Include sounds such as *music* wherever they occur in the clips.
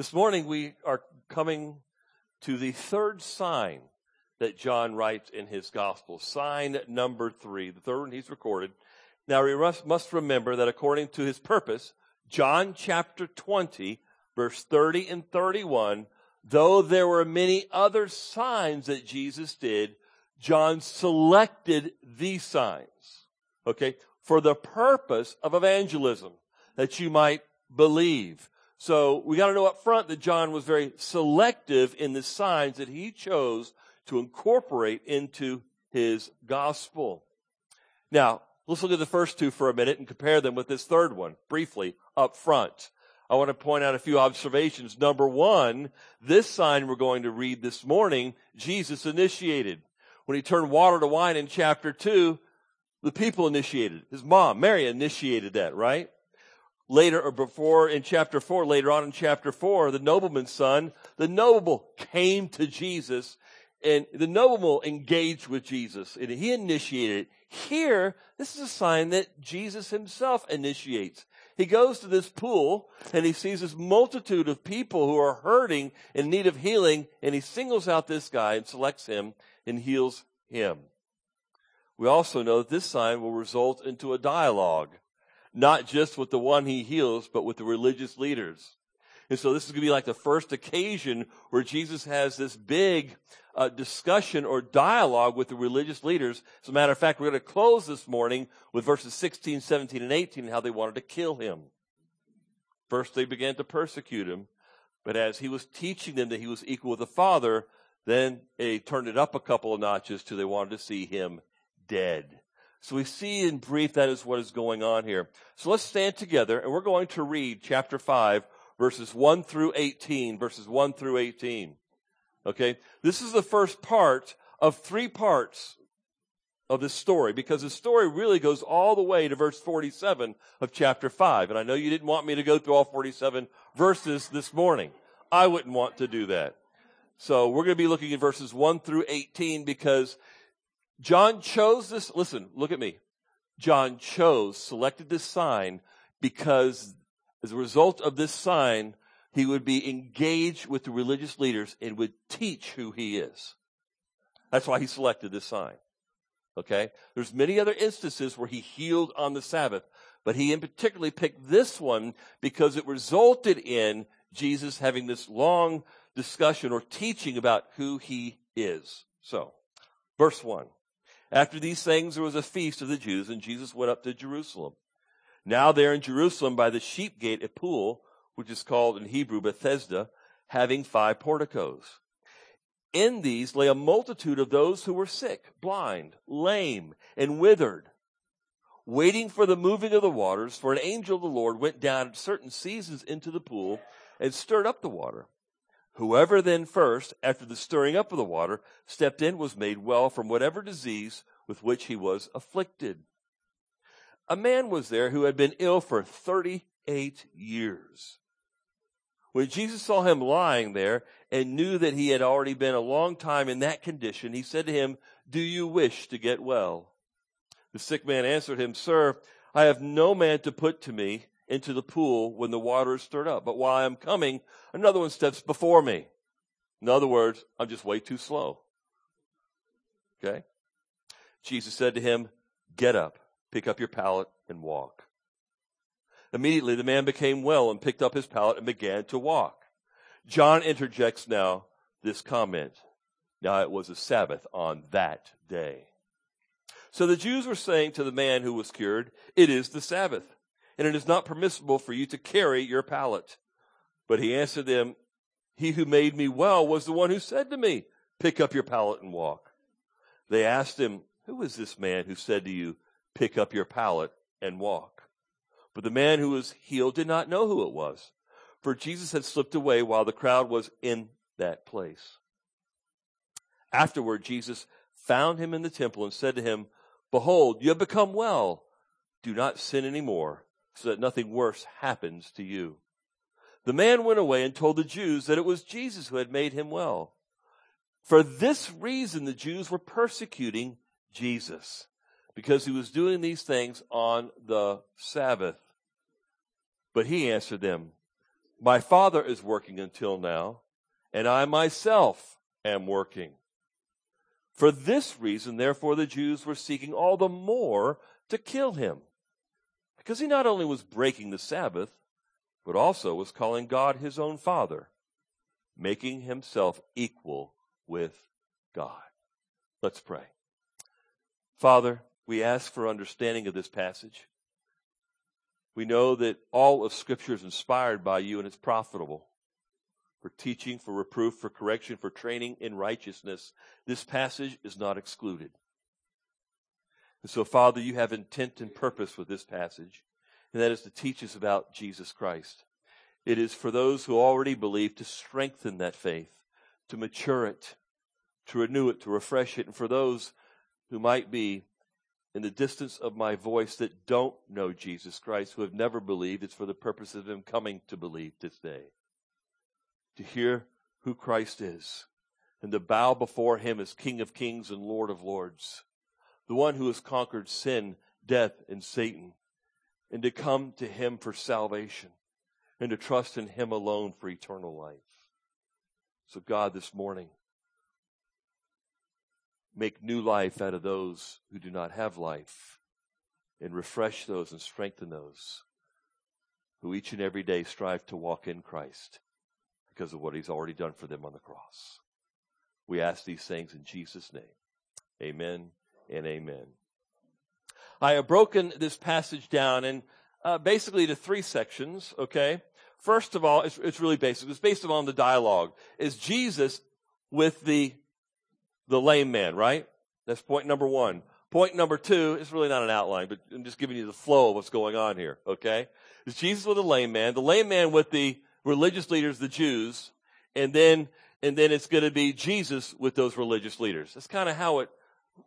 This morning we are coming to the third sign that John writes in his gospel. Sign number three, the third one he's recorded. Now we must remember that according to his purpose, John chapter 20, verse 30 and 31, though there were many other signs that Jesus did, John selected these signs, okay, for the purpose of evangelism, that you might believe. So we got to know up front that John was very selective in the signs that he chose to incorporate into his gospel. Now, let's look at the first two for a minute and compare them with this third one briefly up front. I want to point out a few observations. Number one, this sign we're going to read this morning, Jesus initiated. When he turned water to wine in chapter two, the people initiated. His mom, Mary, initiated that, right? Later, or before in chapter four, later on in chapter four, the nobleman's son, the noble came to Jesus and the nobleman engaged with Jesus and he initiated. Here, this is a sign that Jesus himself initiates. He goes to this pool and he sees this multitude of people who are hurting in need of healing and he singles out this guy and selects him and heals him. We also know that this sign will result into a dialogue, not just with the one he heals, but with the religious leaders. And so this is going to be like the first occasion where Jesus has this big uh, discussion or dialogue with the religious leaders. As a matter of fact, we're going to close this morning with verses 16, 17, and 18 and how they wanted to kill him. First, they began to persecute him, but as he was teaching them that he was equal with the Father, then they turned it up a couple of notches to they wanted to see him dead. So we see in brief that is what is going on here. So let's stand together and we're going to read chapter 5 verses 1 through 18, verses 1 through 18. Okay? This is the first part of three parts of this story because the story really goes all the way to verse 47 of chapter 5. And I know you didn't want me to go through all 47 verses this morning. I wouldn't want to do that. So we're going to be looking at verses 1 through 18 because John chose this. Listen, look at me. John chose, selected this sign because as a result of this sign, he would be engaged with the religious leaders and would teach who he is. That's why he selected this sign. Okay? There's many other instances where he healed on the Sabbath, but he in particularly picked this one because it resulted in Jesus having this long discussion or teaching about who he is. So, verse 1. After these things, there was a feast of the Jews, and Jesus went up to Jerusalem. Now there in Jerusalem by the sheep gate, a pool, which is called in Hebrew Bethesda, having five porticos. In these lay a multitude of those who were sick, blind, lame, and withered, waiting for the moving of the waters, for an angel of the Lord went down at certain seasons into the pool and stirred up the water. Whoever then first, after the stirring up of the water, stepped in was made well from whatever disease with which he was afflicted a man was there who had been ill for 38 years. When Jesus saw him lying there and knew that he had already been a long time in that condition, he said to him, Do you wish to get well? The sick man answered him, Sir, I have no man to put to me into the pool when the water is stirred up. But while I am coming, another one steps before me. In other words, I'm just way too slow. Okay? Jesus said to him, Get up Pick up your pallet and walk. Immediately the man became well and picked up his pallet and began to walk. John interjects now this comment. Now it was a Sabbath on that day. So the Jews were saying to the man who was cured, it is the Sabbath, and it is not permissible for you to carry your pallet. But he answered them, he who made me well was the one who said to me, pick up your pallet and walk. They asked him, who is this man who said to you, pick up your pallet and walk. But the man who was healed did not know who it was, for Jesus had slipped away while the crowd was in that place. Afterward, Jesus found him in the temple and said to him, Behold, you have become well. Do not sin anymore, so that nothing worse happens to you. The man went away and told the Jews that it was Jesus who had made him well. For this reason, the Jews were persecuting Jesus because he was doing these things on the Sabbath. But he answered them, My Father is working until now, and I myself am working. For this reason, therefore, the Jews were seeking all the more to kill him, because he not only was breaking the Sabbath, but also was calling God his own Father, making himself equal with God. Let's pray. Father, we ask for understanding of this passage. We know that all of Scripture is inspired by you and it's profitable for teaching, for reproof, for correction, for training in righteousness. This passage is not excluded. And so, Father, you have intent and purpose with this passage, and that is to teach us about Jesus Christ. It is for those who already believe to strengthen that faith, to mature it, to renew it, to refresh it, and for those who might be in the distance of my voice that don't know Jesus Christ, who have never believed, it's for the purpose of them coming to believe this day. To hear who Christ is and to bow before him as King of kings and Lord of lords, the one who has conquered sin, death, and Satan, and to come to him for salvation and to trust in him alone for eternal life. So God, this morning, make new life out of those who do not have life and refresh those and strengthen those who each and every day strive to walk in Christ because of what he's already done for them on the cross. We ask these things in Jesus' name. Amen and amen. I have broken this passage down in uh, basically to three sections, okay? First of all, it's, it's really basic. It's based on the dialogue. Is Jesus with the the lame man, right? That's point number one. Point number two is really not an outline, but I'm just giving you the flow of what's going on here, okay? Is Jesus with the lame man, the lame man with the religious leaders, the Jews, and then, and then it's going to be Jesus with those religious leaders. That's kind of how it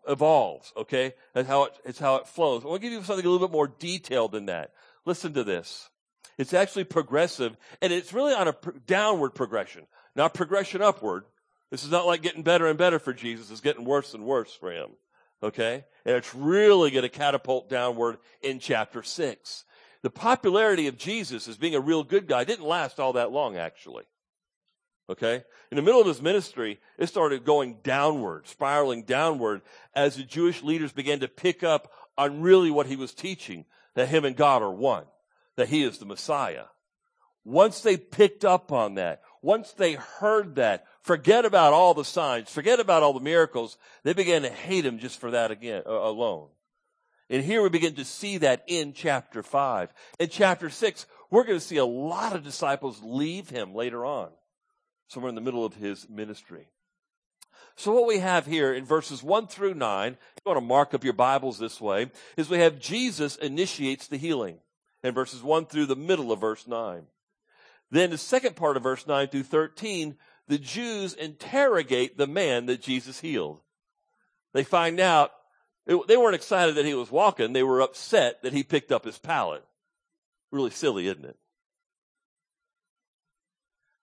evolves, okay? That's how it, it's how it flows. I want to give you something a little bit more detailed than that. Listen to this. It's actually progressive, and it's really on a downward progression, not progression upward. This is not like getting better and better for Jesus. It's getting worse and worse for him. Okay? And it's really going to catapult downward in chapter 6. The popularity of Jesus as being a real good guy didn't last all that long, actually. Okay? In the middle of his ministry, it started going downward, spiraling downward as the Jewish leaders began to pick up on really what he was teaching, that him and God are one, that he is the Messiah. Once they picked up on that, once they heard that, forget about all the signs, forget about all the miracles, they began to hate him just for that again, uh, alone. And here we begin to see that in chapter 5. In chapter 6, we're going to see a lot of disciples leave him later on, somewhere in the middle of his ministry. So what we have here in verses 1 through 9, you want to mark up your Bibles this way, is we have Jesus initiates the healing in verses 1 through the middle of verse 9. Then the second part of verse 9 through 13, the Jews interrogate the man that Jesus healed. They find out they weren't excited that he was walking. They were upset that he picked up his pallet. Really silly, isn't it?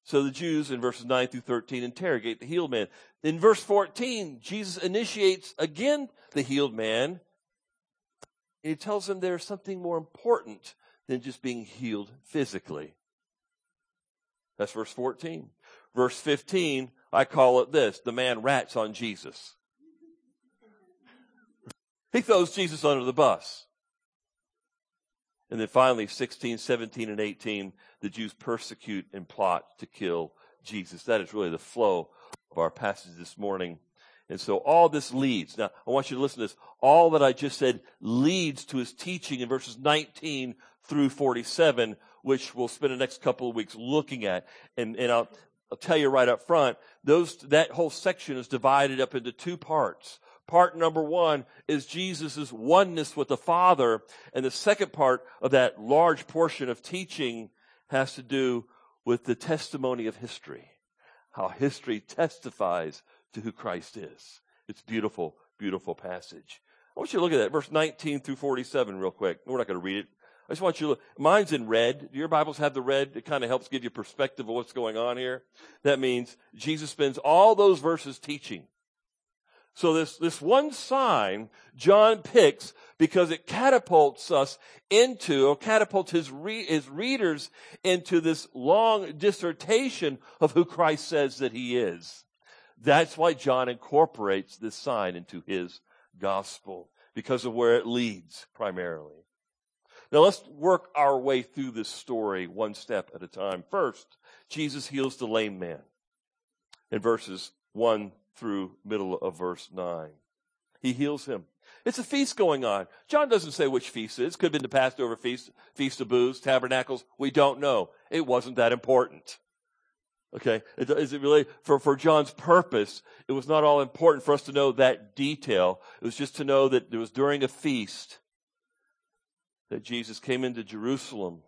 So the Jews in verses 9 through 13 interrogate the healed man. In verse 14, Jesus initiates again the healed man. And He tells them there's something more important than just being healed physically. That's verse 14. Verse 15, I call it this, the man rats on Jesus. He throws Jesus under the bus. And then finally, 16, 17, and 18, the Jews persecute and plot to kill Jesus. That is really the flow of our passage this morning. And so all this leads. Now, I want you to listen to this. All that I just said leads to his teaching in verses 19 through 47 which we'll spend the next couple of weeks looking at. And, and I'll, I'll tell you right up front, those, that whole section is divided up into two parts. Part number one is Jesus' oneness with the Father. And the second part of that large portion of teaching has to do with the testimony of history. How history testifies to who Christ is. It's beautiful, beautiful passage. I want you to look at that, verse 19 through 47 real quick. We're not going to read it. I just want you to look. Mine's in red. Do your Bibles have the red? It kind of helps give you perspective of what's going on here. That means Jesus spends all those verses teaching. So this, this one sign John picks because it catapults us into, or catapults his, re, his readers into this long dissertation of who Christ says that he is. That's why John incorporates this sign into his gospel, because of where it leads primarily. Now let's work our way through this story one step at a time. First, Jesus heals the lame man in verses 1 through middle of verse 9. He heals him. It's a feast going on. John doesn't say which feast it is. Could have been the Passover feast, Feast of Booths, Tabernacles. We don't know. It wasn't that important. Okay. Is it really, for, for John's purpose, it was not all important for us to know that detail. It was just to know that it was during a feast that Jesus came into Jerusalem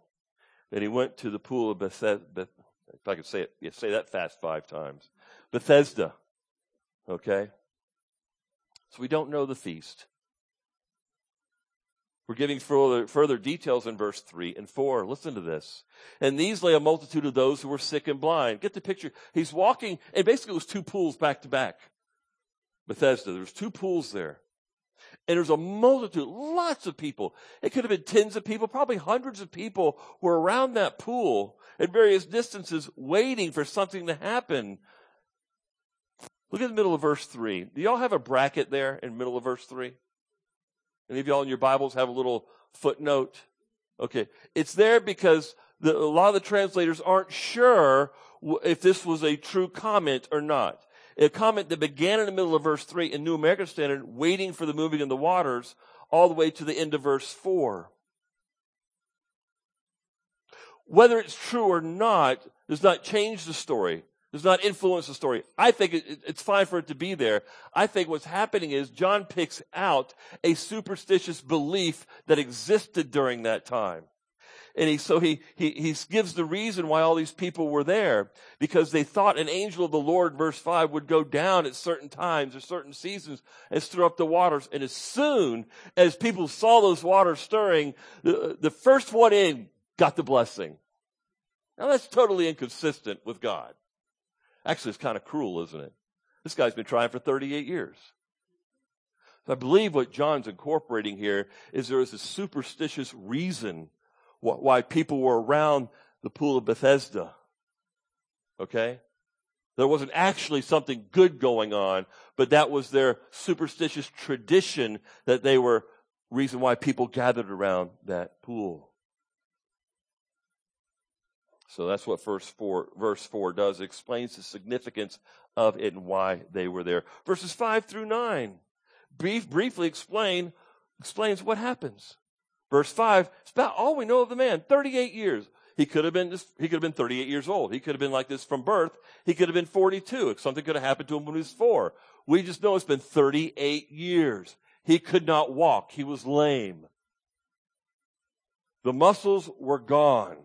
and he went to the pool of Bethesda. Beth, if I could say it, yeah, say that fast five times. Bethesda. Okay. So we don't know the feast. We're giving further, further details in verse 3 and 4. Listen to this. And these lay a multitude of those who were sick and blind. Get the picture. He's walking, and basically it was two pools back to back. Bethesda. There's two pools there. And there's a multitude, lots of people. It could have been tens of people, probably hundreds of people were around that pool at various distances waiting for something to happen. Look at the middle of verse 3. Do y'all have a bracket there in the middle of verse 3? Any of y'all in your Bibles have a little footnote? Okay. It's there because the, a lot of the translators aren't sure if this was a true comment or not a comment that began in the middle of verse 3 in New American Standard, waiting for the moving of the waters, all the way to the end of verse 4. Whether it's true or not does not change the story, does not influence the story. I think it, it's fine for it to be there. I think what's happening is John picks out a superstitious belief that existed during that time. And he, so he, he, he gives the reason why all these people were there. Because they thought an angel of the Lord, verse 5, would go down at certain times or certain seasons and stir up the waters. And as soon as people saw those waters stirring, the, the first one in got the blessing. Now that's totally inconsistent with God. Actually, it's kind of cruel, isn't it? This guy's been trying for 38 years. I believe what John's incorporating here is there is a superstitious reason why people were around the pool of Bethesda. Okay? There wasn't actually something good going on, but that was their superstitious tradition that they were reason why people gathered around that pool. So that's what verse 4, verse 4 does. It explains the significance of it and why they were there. Verses 5 through 9 brief, briefly explain, explains what happens. Verse 5, it's about all we know of the man. 38 years. He could have been he could have been 38 years old. He could have been like this from birth. He could have been 42. Something could have happened to him when he was four. We just know it's been 38 years. He could not walk. He was lame. The muscles were gone.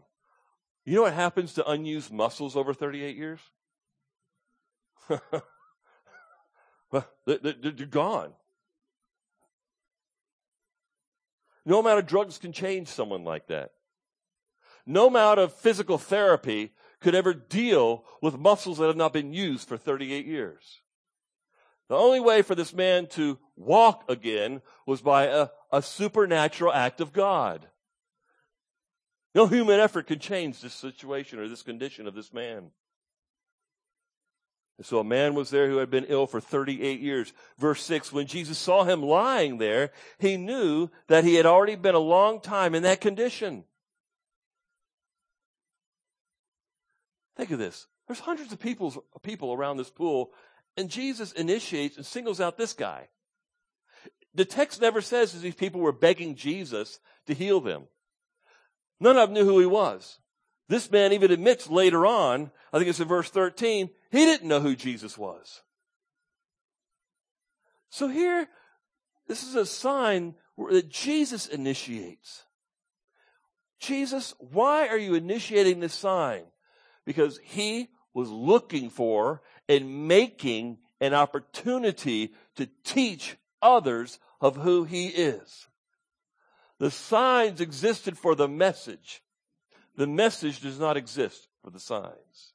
You know what happens to unused muscles over 38 years? *laughs* they're gone. No amount of drugs can change someone like that. No amount of physical therapy could ever deal with muscles that have not been used for 38 years. The only way for this man to walk again was by a, a supernatural act of God. No human effort could change this situation or this condition of this man. And so a man was there who had been ill for 38 years. Verse 6, when Jesus saw him lying there, he knew that he had already been a long time in that condition. Think of this. There's hundreds of people, people around this pool, and Jesus initiates and singles out this guy. The text never says that these people were begging Jesus to heal them. None of them knew who he was. This man even admits later on, I think it's in verse 13, he didn't know who Jesus was. So here, this is a sign that Jesus initiates. Jesus, why are you initiating this sign? Because he was looking for and making an opportunity to teach others of who he is. The signs existed for the message. The message does not exist for the signs.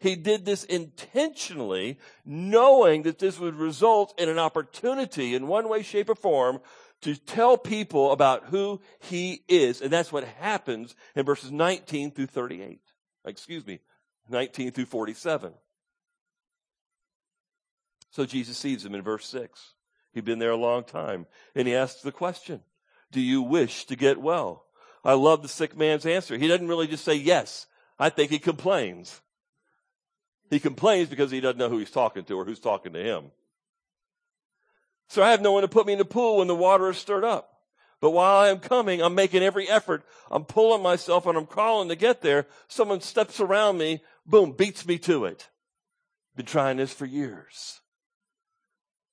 He did this intentionally, knowing that this would result in an opportunity in one way, shape, or form to tell people about who he is. And that's what happens in verses 19 through 38. Excuse me, 19 through 47. So Jesus sees him in verse 6. He'd been there a long time. And he asks the question, Do you wish to get well? I love the sick man's answer. He doesn't really just say yes. I think he complains. He complains because he doesn't know who he's talking to or who's talking to him. So I have no one to put me in the pool when the water is stirred up. But while I am coming, I'm making every effort. I'm pulling myself and I'm crawling to get there. Someone steps around me, boom, beats me to it. Been trying this for years.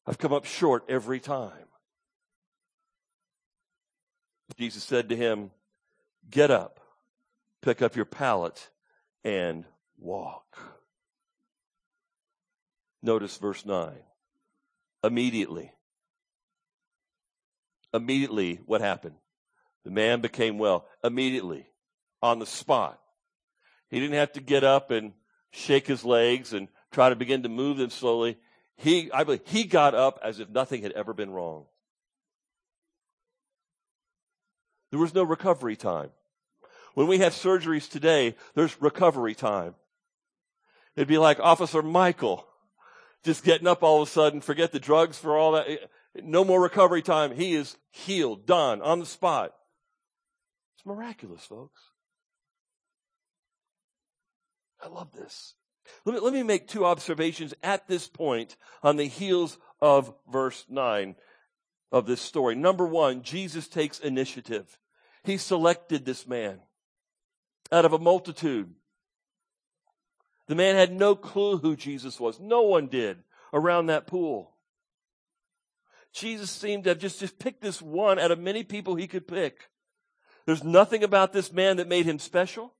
I've come up short every time. Jesus said to him, Get up, pick up your pallet, and walk. Notice verse 9. Immediately. Immediately, what happened? The man became well. Immediately. On the spot. He didn't have to get up and shake his legs and try to begin to move them slowly. He, I believe, he got up as if nothing had ever been wrong. There was no recovery time. When we have surgeries today, there's recovery time. It'd be like Officer Michael just getting up all of a sudden, forget the drugs for all that. No more recovery time. He is healed, done, on the spot. It's miraculous, folks. I love this. Let me, let me make two observations at this point on the heels of verse 9 of this story. Number one, Jesus takes initiative. He selected this man out of a multitude. The man had no clue who Jesus was. No one did around that pool. Jesus seemed to have just, just picked this one out of many people he could pick. There's nothing about this man that made him special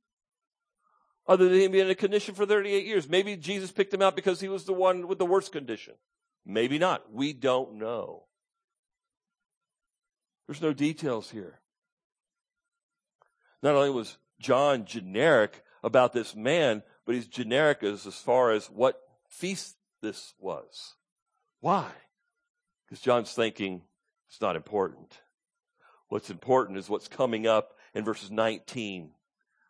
other than him being in a condition for 38 years. Maybe Jesus picked him out because he was the one with the worst condition. Maybe not. We don't know. There's no details here. Not only was John generic about this man, but he's generic as, as far as what feast this was. Why? Because John's thinking it's not important. What's important is what's coming up in verses 19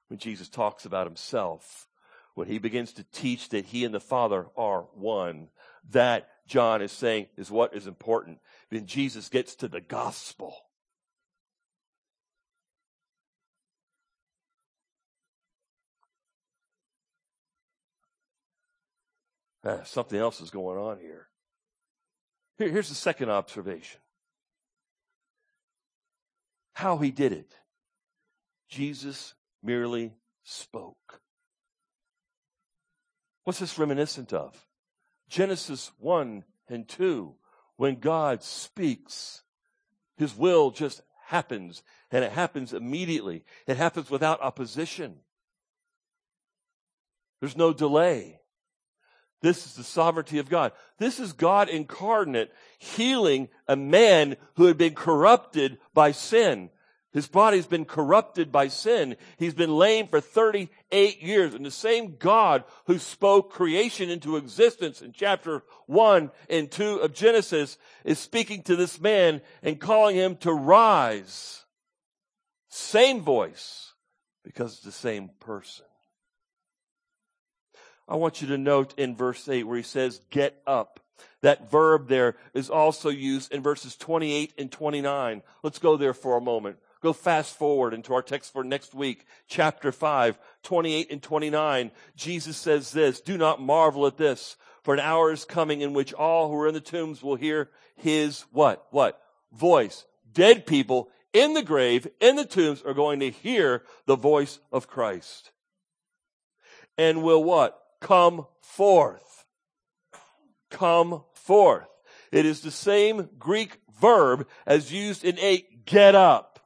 when Jesus talks about himself, when he begins to teach that he and the Father are one, that John is saying is what is important. Then Jesus gets to the gospel. Ah, something else is going on here. here. Here's the second observation. How he did it. Jesus merely spoke. What's this reminiscent of? Genesis 1 and 2. When God speaks, His will just happens, and it happens immediately. It happens without opposition. There's no delay. This is the sovereignty of God. This is God incarnate healing a man who had been corrupted by sin. His body's been corrupted by sin. He's been lame for 38 years. And the same God who spoke creation into existence in chapter 1 and 2 of Genesis is speaking to this man and calling him to rise. Same voice because it's the same person. I want you to note in verse 8 where he says, get up. That verb there is also used in verses 28 and 29. Let's go there for a moment. Go fast forward into our text for next week, chapter 5, 28 and 29. Jesus says this, do not marvel at this, for an hour is coming in which all who are in the tombs will hear his what? What? Voice. Dead people in the grave, in the tombs are going to hear the voice of Christ. And will what? Come forth. Come forth. It is the same Greek verb as used in 8, get up.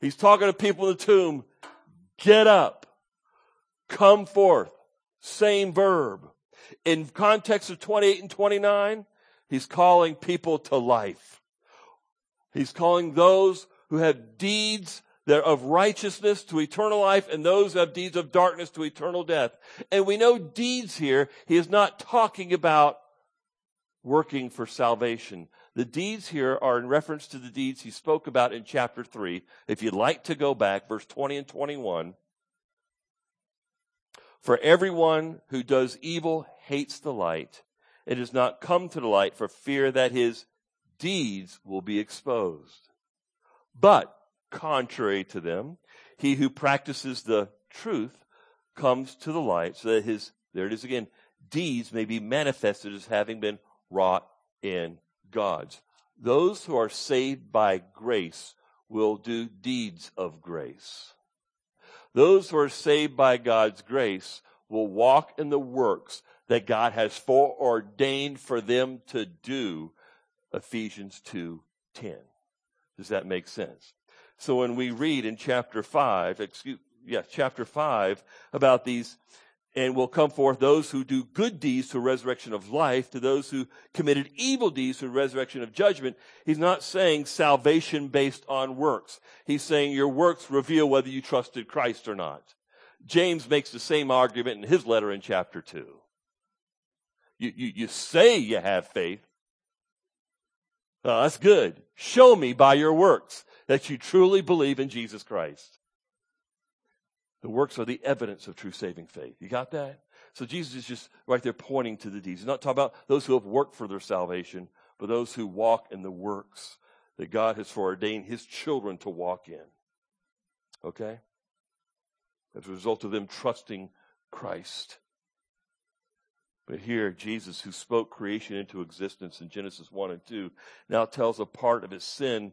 He's talking to people in the tomb. Get up. Come forth. Same verb. In context of 28 and 29, he's calling people to life. He's calling those who have deeds of righteousness to eternal life and those of deeds of darkness to eternal death. And we know deeds here, he is not talking about working for salvation. The deeds here are in reference to the deeds he spoke about in chapter 3. If you'd like to go back, verse 20 and 21. For everyone who does evil hates the light It does not come to the light for fear that his deeds will be exposed. But contrary to them. He who practices the truth comes to the light so that his, there it is again, deeds may be manifested as having been wrought in God's. Those who are saved by grace will do deeds of grace. Those who are saved by God's grace will walk in the works that God has foreordained for them to do. Ephesians 2:10. Does that make sense? So when we read in chapter 5, excuse, yeah, chapter 5 about these, and will come forth those who do good deeds to resurrection of life, to those who committed evil deeds to resurrection of judgment. He's not saying salvation based on works. He's saying your works reveal whether you trusted Christ or not. James makes the same argument in his letter in chapter 2. You, you, you say you have faith. Oh, that's good. Show me by your works that you truly believe in Jesus Christ. The works are the evidence of true saving faith. You got that? So Jesus is just right there pointing to the deeds. He's not talking about those who have worked for their salvation, but those who walk in the works that God has foreordained his children to walk in. Okay? As a result of them trusting Christ. But here, Jesus, who spoke creation into existence in Genesis 1 and 2, now tells a part of his sin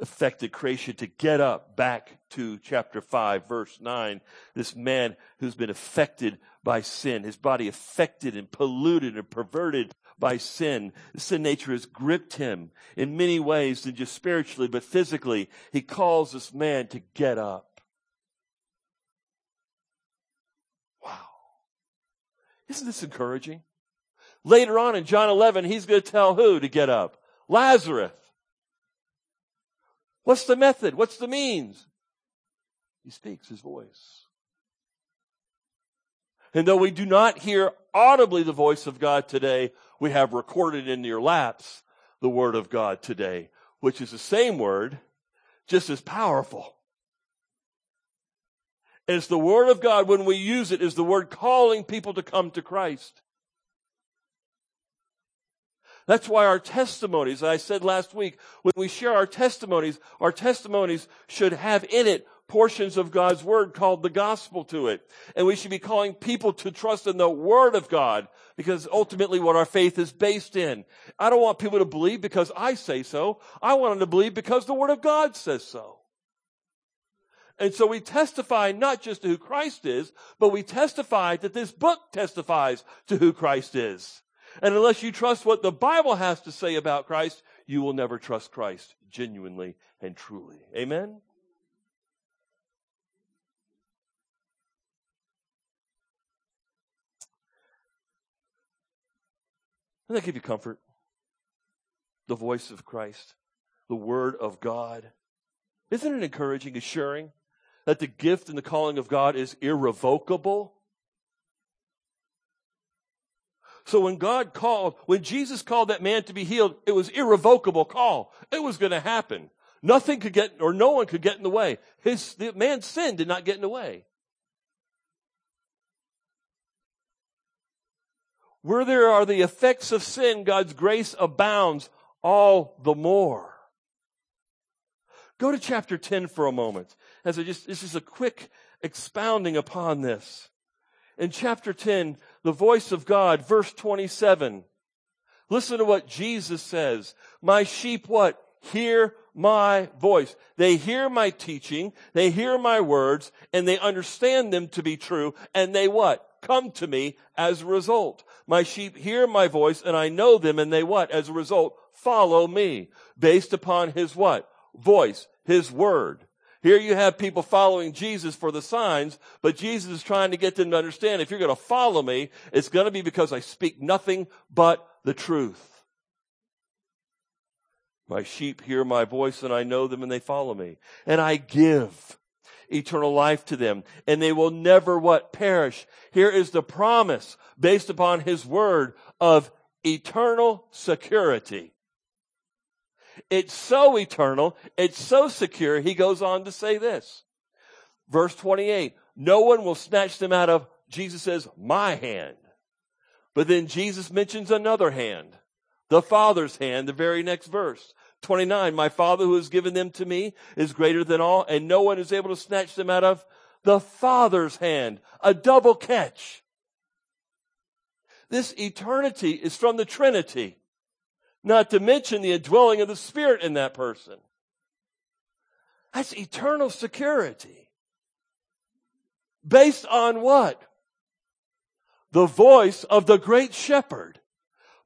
affected creation to get up back to chapter 5 verse 9 this man who's been affected by sin. His body affected and polluted and perverted by sin. Sin nature has gripped him in many ways than just spiritually but physically. He calls this man to get up. Wow. Isn't this encouraging? Later on in john 11 he's going to tell who to get up? Lazarus What's the method? What's the means? He speaks his voice. And though we do not hear audibly the voice of God today, we have recorded in your laps the word of God today, which is the same word, just as powerful. It's the word of God when we use it is the word calling people to come to Christ. That's why our testimonies, I said last week, when we share our testimonies, our testimonies should have in it portions of God's word called the gospel to it. And we should be calling people to trust in the word of God because ultimately what our faith is based in. I don't want people to believe because I say so. I want them to believe because the word of God says so. And so we testify not just to who Christ is, but we testify that this book testifies to who Christ is. And unless you trust what the Bible has to say about Christ, you will never trust Christ genuinely and truly. Amen? Doesn't that give you comfort? The voice of Christ, the Word of God. Isn't it encouraging, assuring that the gift and the calling of God is irrevocable? So when God called, when Jesus called that man to be healed, it was irrevocable call. It was going to happen. Nothing could get, or no one could get in the way. His, the man's sin did not get in the way. Where there are the effects of sin, God's grace abounds all the more. Go to chapter 10 for a moment. As I just, this is a quick expounding upon this. In chapter 10, the voice of God, verse 27. Listen to what Jesus says. My sheep what? Hear my voice. They hear my teaching, they hear my words, and they understand them to be true, and they what? Come to me as a result. My sheep hear my voice, and I know them, and they what? As a result, follow me. Based upon his what? Voice, his word. Here you have people following Jesus for the signs, but Jesus is trying to get them to understand if you're going to follow me, it's going to be because I speak nothing but the truth. My sheep hear my voice and I know them and they follow me. And I give eternal life to them and they will never what? Perish. Here is the promise based upon his word of eternal security. It's so eternal. It's so secure. He goes on to say this. Verse 28. No one will snatch them out of, Jesus says, my hand. But then Jesus mentions another hand. The Father's hand, the very next verse. 29, my Father who has given them to me is greater than all, and no one is able to snatch them out of the Father's hand. A double catch. This eternity is from the Trinity, not to mention the indwelling of the Spirit in that person. That's eternal security. Based on what? The voice of the great shepherd.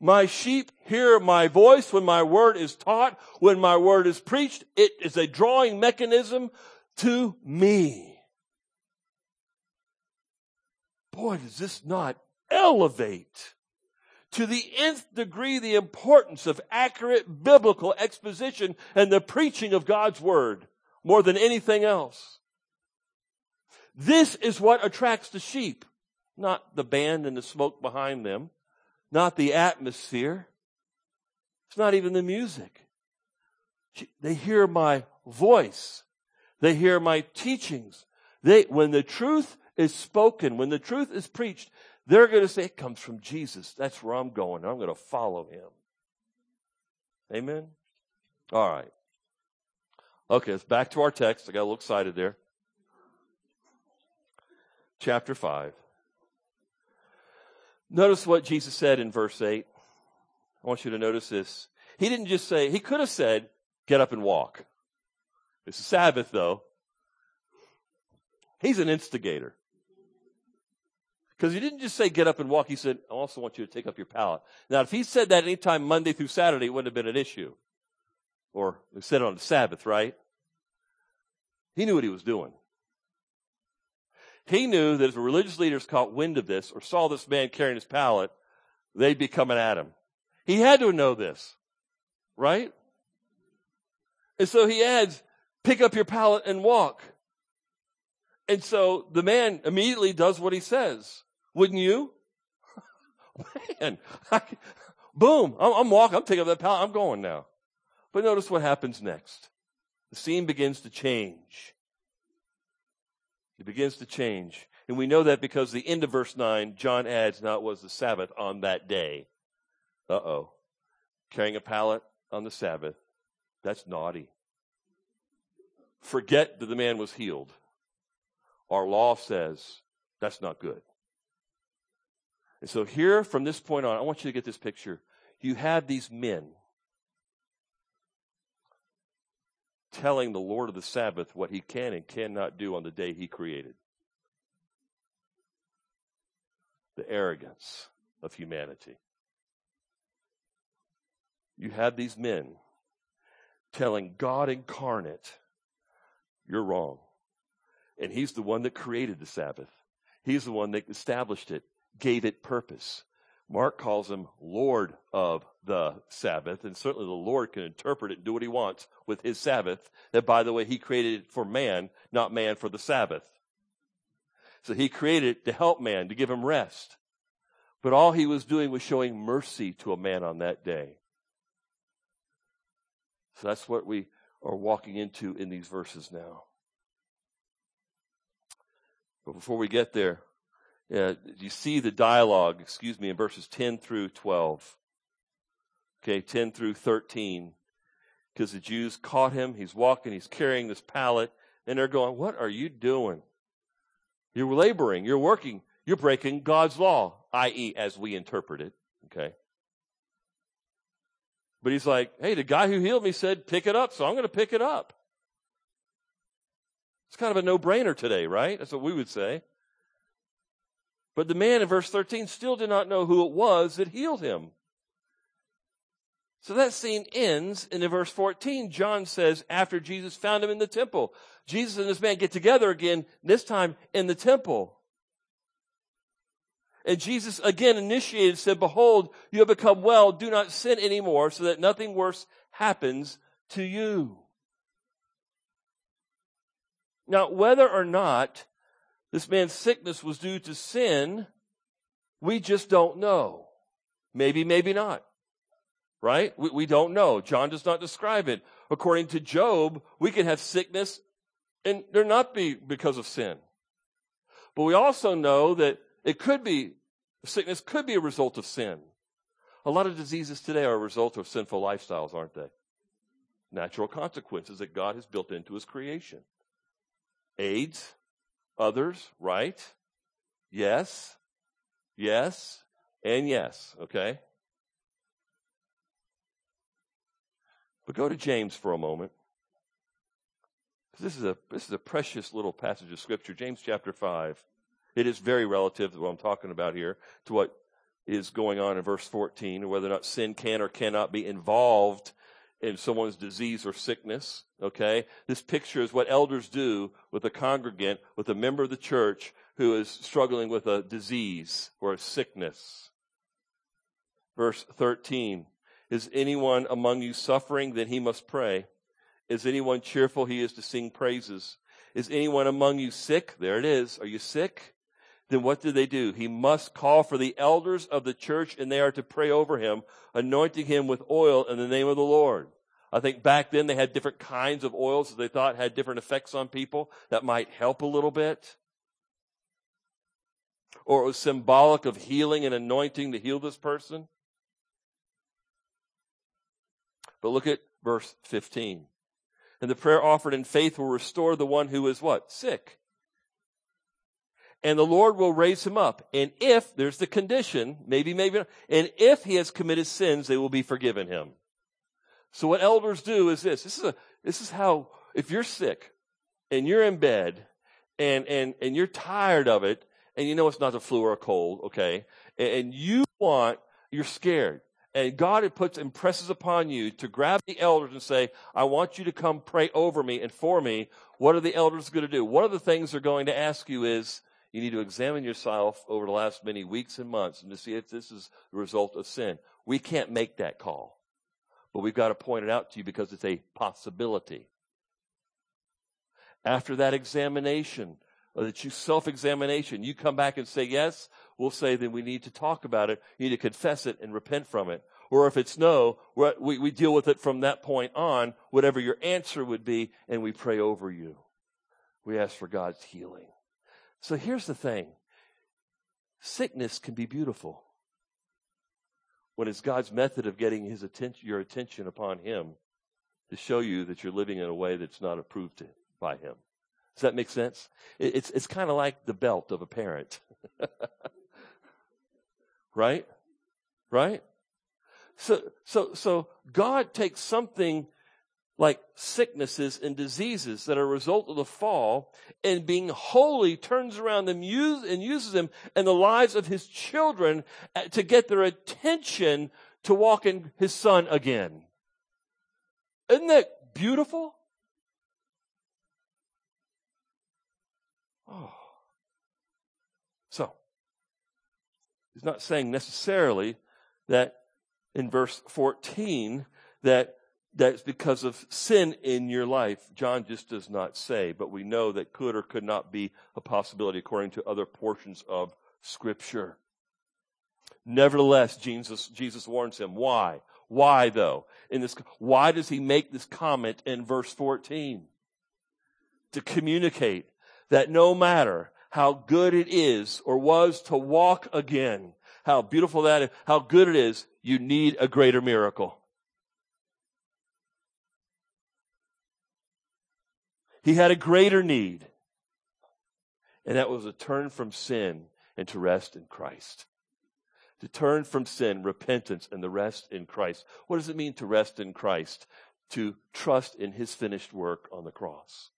My sheep hear my voice when my word is taught, when my word is preached. It is a drawing mechanism to me. Boy, does this not elevate to the nth degree the importance of accurate biblical exposition and the preaching of God's word more than anything else. This is what attracts the sheep, not the band and the smoke behind them not the atmosphere. It's not even the music. They hear my voice. They hear my teachings. They, when the truth is spoken, when the truth is preached, they're going to say, it comes from Jesus. That's where I'm going. I'm going to follow him. Amen. All right. Okay, let's back to our text. I got a little excited there. Chapter 5. Notice what Jesus said in verse 8. I want you to notice this. He didn't just say, he could have said, get up and walk. It's a Sabbath though. He's an instigator. Because he didn't just say get up and walk, he said, I also want you to take up your pallet. Now, if he said that anytime Monday through Saturday, it wouldn't have been an issue. Or he said it on the Sabbath, right? He knew what he was doing. He knew that if the religious leaders caught wind of this or saw this man carrying his pallet, they'd be coming at him. He had to know this, right? And so he adds, pick up your pallet and walk. And so the man immediately does what he says. Wouldn't you? *laughs* man, I, boom, I'm, I'm walking, I'm taking up that pallet, I'm going now. But notice what happens next. The scene begins to change. It begins to change. And we know that because the end of verse 9, John adds, now it was the Sabbath on that day. Uh oh. Carrying a pallet on the Sabbath. That's naughty. Forget that the man was healed. Our law says that's not good. And so here from this point on, I want you to get this picture. You have these men telling the Lord of the Sabbath what he can and cannot do on the day he created. The arrogance of humanity. You have these men telling God incarnate, you're wrong. And he's the one that created the Sabbath. He's the one that established it, gave it purpose. Mark calls him Lord of the Sabbath, and certainly the Lord can interpret it and do what he wants with his Sabbath. That, by the way, he created it for man, not man for the Sabbath. So he created it to help man, to give him rest. But all he was doing was showing mercy to a man on that day. So that's what we are walking into in these verses now. But before we get there, uh, you see the dialogue, excuse me, in verses 10 through 12. Okay, 10 through 13. Because the Jews caught him. He's walking, he's carrying this pallet, and they're going, What are you doing? You're laboring, you're working, you're breaking God's law, i.e., as we interpret it. Okay. But he's like, Hey, the guy who healed me said, Pick it up, so I'm going to pick it up. It's kind of a no brainer today, right? That's what we would say. But the man in verse 13 still did not know who it was that healed him. So that scene ends, and in verse 14, John says, after Jesus found him in the temple, Jesus and this man get together again, this time in the temple. And Jesus again initiated, said, Behold, you have become well, do not sin anymore, so that nothing worse happens to you. Now, whether or not this man's sickness was due to sin, we just don't know. Maybe, maybe not. Right? We, we don't know. John does not describe it. According to Job, we can have sickness and there not be because of sin. But we also know that it could be, sickness could be a result of sin. A lot of diseases today are a result of sinful lifestyles, aren't they? Natural consequences that God has built into his creation. AIDS, others, right? Yes, yes, and yes, okay? But go to James for a moment. This is a this is a precious little passage of scripture, James chapter five. It is very relative to what I'm talking about here, to what is going on in verse 14, whether or not sin can or cannot be involved in someone's disease or sickness. Okay? This picture is what elders do with a congregant, with a member of the church who is struggling with a disease or a sickness. Verse 13. Is anyone among you suffering? Then he must pray. Is anyone cheerful? He is to sing praises. Is anyone among you sick? There it is. Are you sick? Then what do they do? He must call for the elders of the church and they are to pray over him, anointing him with oil in the name of the Lord. I think back then they had different kinds of oils that they thought had different effects on people that might help a little bit. Or it was symbolic of healing and anointing to heal this person. But look at verse 15. And the prayer offered in faith will restore the one who is what? Sick. And the Lord will raise him up. And if, there's the condition, maybe, maybe and if he has committed sins, they will be forgiven him. So what elders do is this. This is a, this is how, if you're sick and you're in bed and, and, and you're tired of it and you know it's not the flu or a cold, okay, and, and you want, you're scared and God it puts impresses upon you to grab the elders and say, I want you to come pray over me and for me. What are the elders going to do? One of the things they're going to ask you is, you need to examine yourself over the last many weeks and months and to see if this is the result of sin. We can't make that call, but we've got to point it out to you because it's a possibility. After that examination, or that you self-examination, you come back and say yes, we'll say then we need to talk about it. You need to confess it and repent from it. Or if it's no, we, we deal with it from that point on, whatever your answer would be, and we pray over you. We ask for God's healing. So here's the thing. Sickness can be beautiful when it's God's method of getting his attention, your attention upon him to show you that you're living in a way that's not approved by him. Does that make sense? It's, it's kind of like the belt of a parent. *laughs* right? Right? So, so, so God takes something like sicknesses and diseases that are a result of the fall and being holy turns around them use, and uses them in the lives of his children uh, to get their attention to walk in his son again. Isn't that beautiful? Oh. So, he's not saying necessarily that in verse 14 that that's because of sin in your life. John just does not say, but we know that could or could not be a possibility according to other portions of scripture. Nevertheless, Jesus, Jesus warns him. Why? Why though? In this, why does he make this comment in verse 14? To communicate that no matter how good it is or was to walk again, how beautiful that is, how good it is, you need a greater miracle. He had a greater need. And that was a turn from sin and to rest in Christ. To turn from sin, repentance, and the rest in Christ. What does it mean to rest in Christ? To trust in His finished work on the cross.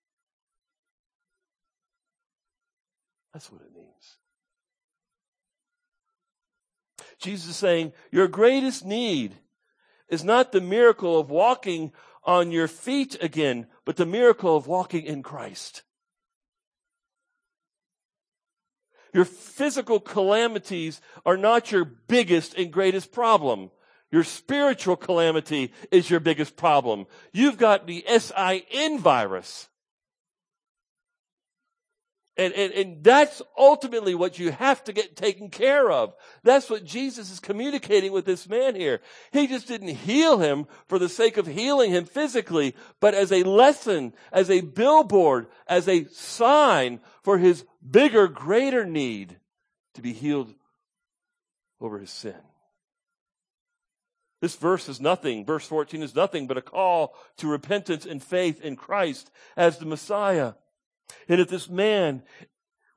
That's what it means. Jesus is saying, your greatest need is not the miracle of walking on your feet again, but the miracle of walking in Christ. Your physical calamities are not your biggest and greatest problem. Your spiritual calamity is your biggest problem. You've got the SIN virus. And, and, and that's ultimately what you have to get taken care of. That's what Jesus is communicating with this man here. He just didn't heal him for the sake of healing him physically, but as a lesson, as a billboard, as a sign for his bigger, greater need to be healed over his sin. This verse is nothing, verse 14 is nothing but a call to repentance and faith in Christ as the Messiah. And if this man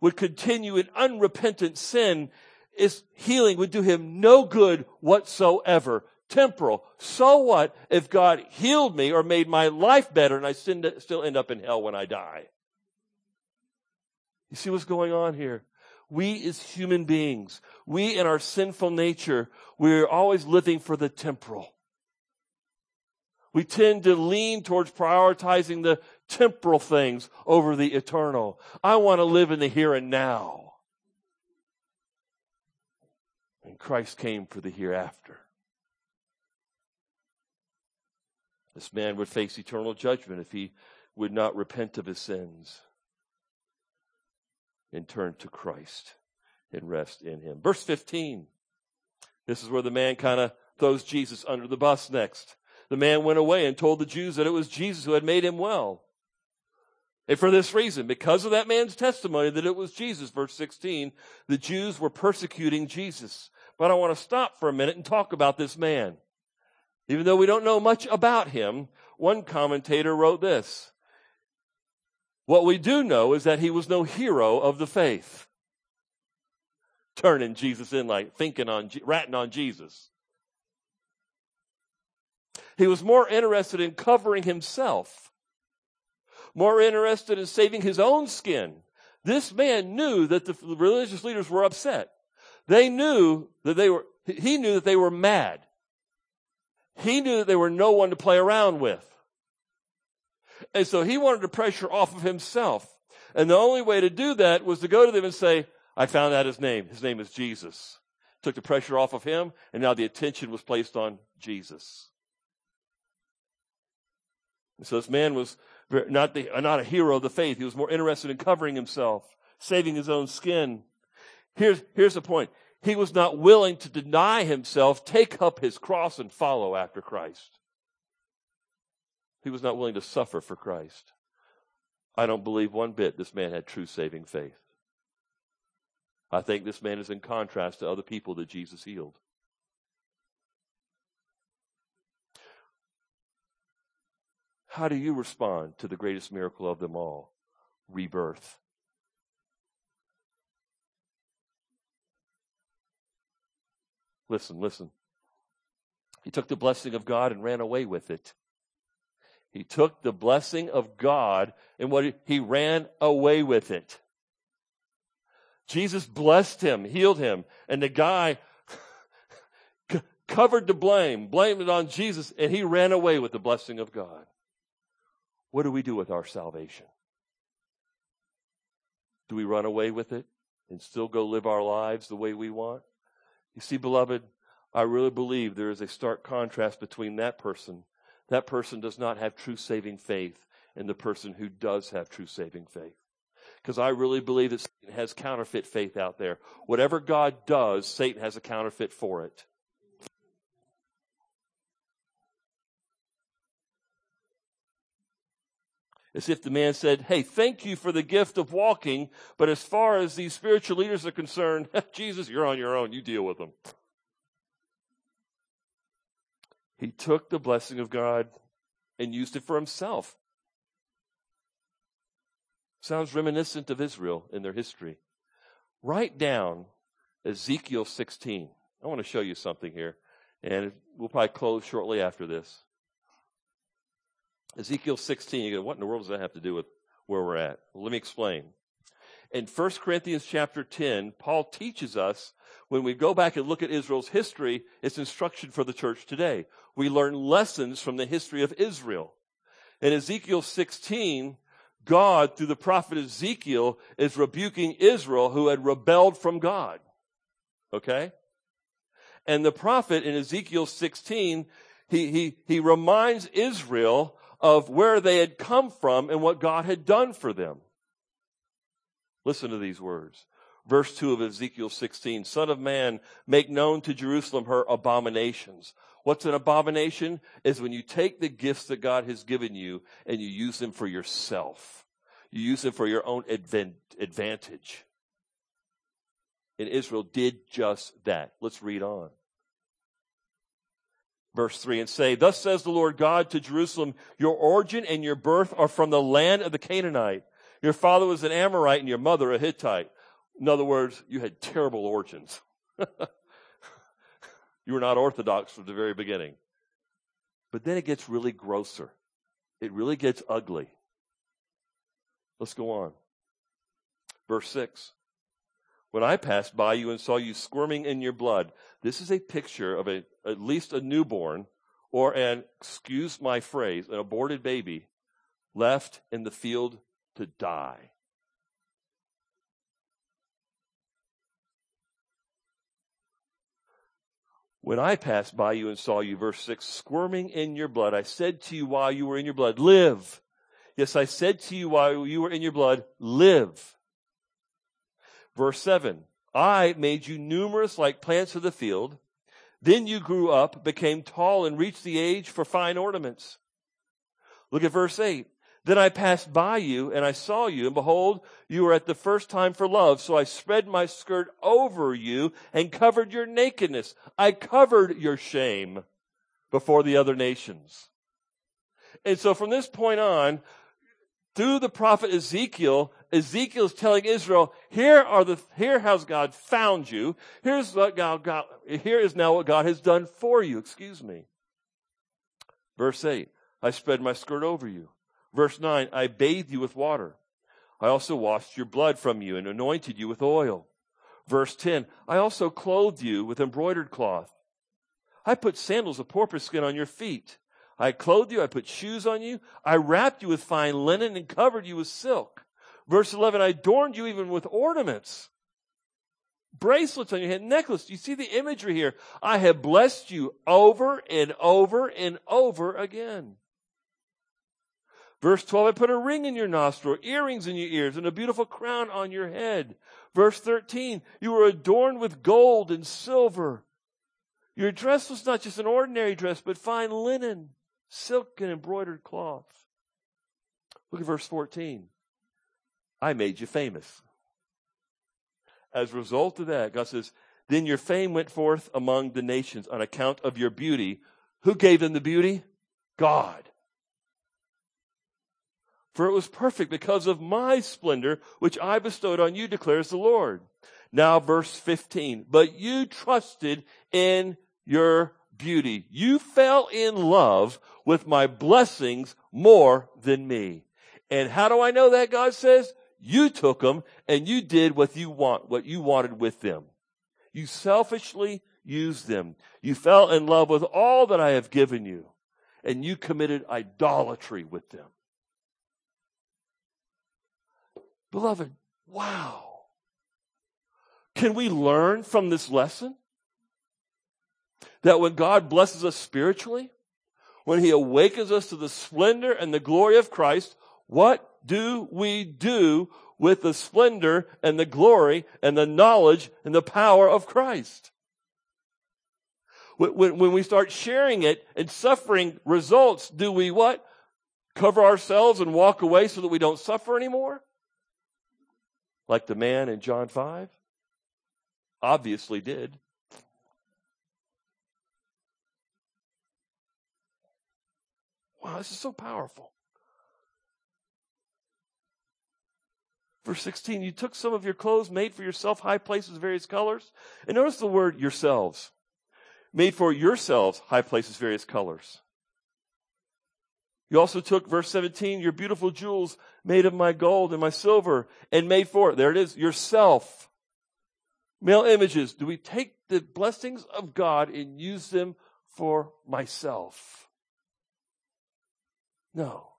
would continue in unrepentant sin, his healing would do him no good whatsoever. Temporal. So what if God healed me or made my life better and I still end up in hell when I die? You see what's going on here? We as human beings, we in our sinful nature, we're always living for the temporal. We tend to lean towards prioritizing the temporal things over the eternal. I want to live in the here and now. And Christ came for the hereafter. This man would face eternal judgment if he would not repent of his sins and turn to Christ and rest in him. Verse 15. This is where the man kind of throws Jesus under the bus next. The man went away and told the Jews that it was Jesus who had made him well. And for this reason, because of that man's testimony that it was Jesus, verse 16, the Jews were persecuting Jesus. But I want to stop for a minute and talk about this man. Even though we don't know much about him, one commentator wrote this. What we do know is that he was no hero of the faith. Turning Jesus in like thinking on, ratting on Jesus. He was more interested in covering himself, more interested in saving his own skin. This man knew that the religious leaders were upset. They knew that they were, he knew that they were mad. He knew that they were no one to play around with. And so he wanted to pressure off of himself. And the only way to do that was to go to them and say, I found out his name. His name is Jesus. Took the pressure off of him, and now the attention was placed on Jesus. And so this man was not, the, uh, not a hero of the faith. He was more interested in covering himself, saving his own skin. Here's, here's the point. He was not willing to deny himself, take up his cross, and follow after Christ. He was not willing to suffer for Christ. I don't believe one bit this man had true saving faith. I think this man is in contrast to other people that Jesus healed. How do you respond to the greatest miracle of them all? Rebirth. Listen, listen. He took the blessing of God and ran away with it. He took the blessing of God and what he, ran away with it. Jesus blessed him, healed him, and the guy *laughs* covered the blame, blamed it on Jesus, and he ran away with the blessing of God. What do we do with our salvation? Do we run away with it and still go live our lives the way we want? You see, beloved, I really believe there is a stark contrast between that person. That person does not have true saving faith and the person who does have true saving faith. Because I really believe that Satan has counterfeit faith out there. Whatever God does, Satan has a counterfeit for it. As if the man said, Hey, thank you for the gift of walking, but as far as these spiritual leaders are concerned, *laughs* Jesus, you're on your own. You deal with them. He took the blessing of God and used it for himself. Sounds reminiscent of Israel in their history. Write down Ezekiel 16. I want to show you something here, and we'll probably close shortly after this. Ezekiel 16, you go, what in the world does that have to do with where we're at? Well, let me explain. In 1 Corinthians chapter 10, Paul teaches us when we go back and look at Israel's history, it's instruction for the church today. We learn lessons from the history of Israel. In Ezekiel 16, God, through the prophet Ezekiel, is rebuking Israel who had rebelled from God. Okay? And the prophet in Ezekiel 16, he, he, he reminds Israel of where they had come from and what God had done for them. Listen to these words. Verse 2 of Ezekiel 16, Son of man, make known to Jerusalem her abominations. What's an abomination? Is when you take the gifts that God has given you and you use them for yourself. You use them for your own advantage. And Israel did just that. Let's read on. Verse 3 and say, Thus says the Lord God to Jerusalem, Your origin and your birth are from the land of the Canaanite. Your father was an Amorite and your mother a Hittite. In other words, you had terrible origins. *laughs* you were not orthodox from the very beginning. But then it gets really grosser. It really gets ugly. Let's go on. Verse 6. When I passed by you and saw you squirming in your blood, this is a picture of a, at least a newborn or an, excuse my phrase, an aborted baby left in the field to die. When I passed by you and saw you, verse 6, squirming in your blood, I said to you while you were in your blood, live. Yes, I said to you while you were in your blood, live. Verse 7 I made you numerous like plants of the field. Then you grew up, became tall, and reached the age for fine ornaments. Look at verse 8. Then I passed by you, and I saw you, and behold, you were at the first time for love. So I spread my skirt over you and covered your nakedness. I covered your shame before the other nations. And so from this point on, through the prophet Ezekiel, Ezekiel is telling Israel, here are the, here has God found you. Here's what God, God, here is now what God has done for you. Excuse me. Verse 8, I spread my skirt over you. Verse 9, I bathed you with water. I also washed your blood from you and anointed you with oil. Verse 10, I also clothed you with embroidered cloth. I put sandals of porpoise skin on your feet. I clothed you, I put shoes on you, I wrapped you with fine linen and covered you with silk. Verse 11, I adorned you even with ornaments. Bracelets on your head, necklace. You see the imagery here. I have blessed you over and over and over again. Verse 12, I put a ring in your nostril, earrings in your ears, and a beautiful crown on your head. Verse 13, you were adorned with gold and silver. Your dress was not just an ordinary dress, but fine linen silk and embroidered cloth. Look at verse 14. I made you famous. As a result of that, God says, then your fame went forth among the nations on account of your beauty. Who gave them the beauty? God. For it was perfect because of my splendor, which I bestowed on you, declares the Lord. Now, verse 15. But you trusted in your beauty. You fell in love with my blessings more than me. And how do I know that? God says, you took them and you did what you want, what you wanted with them. You selfishly used them. You fell in love with all that I have given you and you committed idolatry with them. Beloved, wow. Can we learn from this lesson? That when God blesses us spiritually, when He awakens us to the splendor and the glory of Christ, what do we do with the splendor and the glory and the knowledge and the power of Christ? When, we start sharing it and suffering results, do we what? Cover ourselves and walk away so that we don't suffer anymore? Like the man in John 5? Obviously did. Wow, this is so powerful. Verse 16, you took some of your clothes, made for yourself high places, various colors. And notice the word yourselves. Made for yourselves high places, various colors. You also took, verse 17, your beautiful jewels made of my gold and my silver and made for, there it is, yourself. Male images. Do we take the blessings of God and use them for myself? No.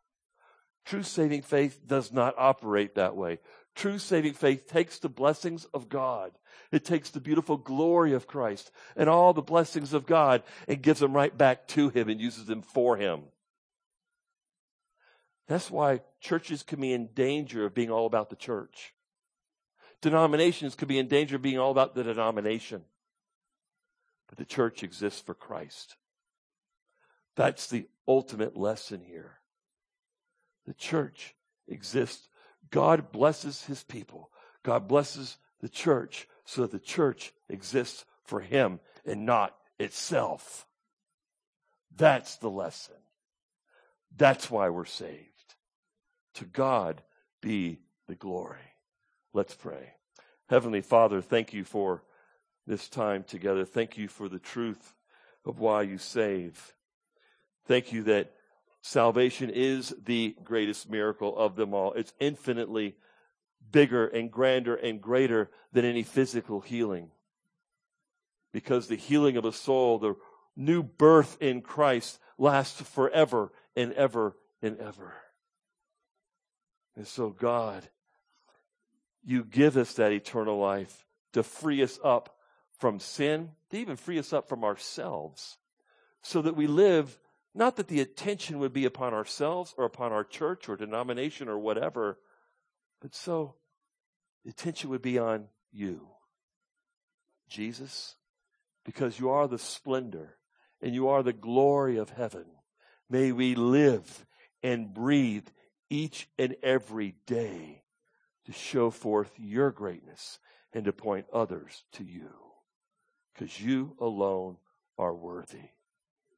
True saving faith does not operate that way. True saving faith takes the blessings of God. It takes the beautiful glory of Christ and all the blessings of God and gives them right back to Him and uses them for Him. That's why churches can be in danger of being all about the church. Denominations could be in danger of being all about the denomination. But the church exists for Christ. That's the ultimate lesson here. The church exists. God blesses his people. God blesses the church so that the church exists for him and not itself. That's the lesson. That's why we're saved. To God be the glory. Let's pray. Heavenly Father, thank you for this time together. Thank you for the truth of why you save. Thank you that salvation is the greatest miracle of them all. It's infinitely bigger and grander and greater than any physical healing. Because the healing of a soul, the new birth in Christ lasts forever and ever and ever. And so, God, you give us that eternal life to free us up from sin, to even free us up from ourselves, so that we live, not that the attention would be upon ourselves or upon our church or denomination or whatever, but so the attention would be on you, Jesus, because you are the splendor and you are the glory of heaven. May we live and breathe each and every day to show forth your greatness and to point others to you. Because you alone are worthy.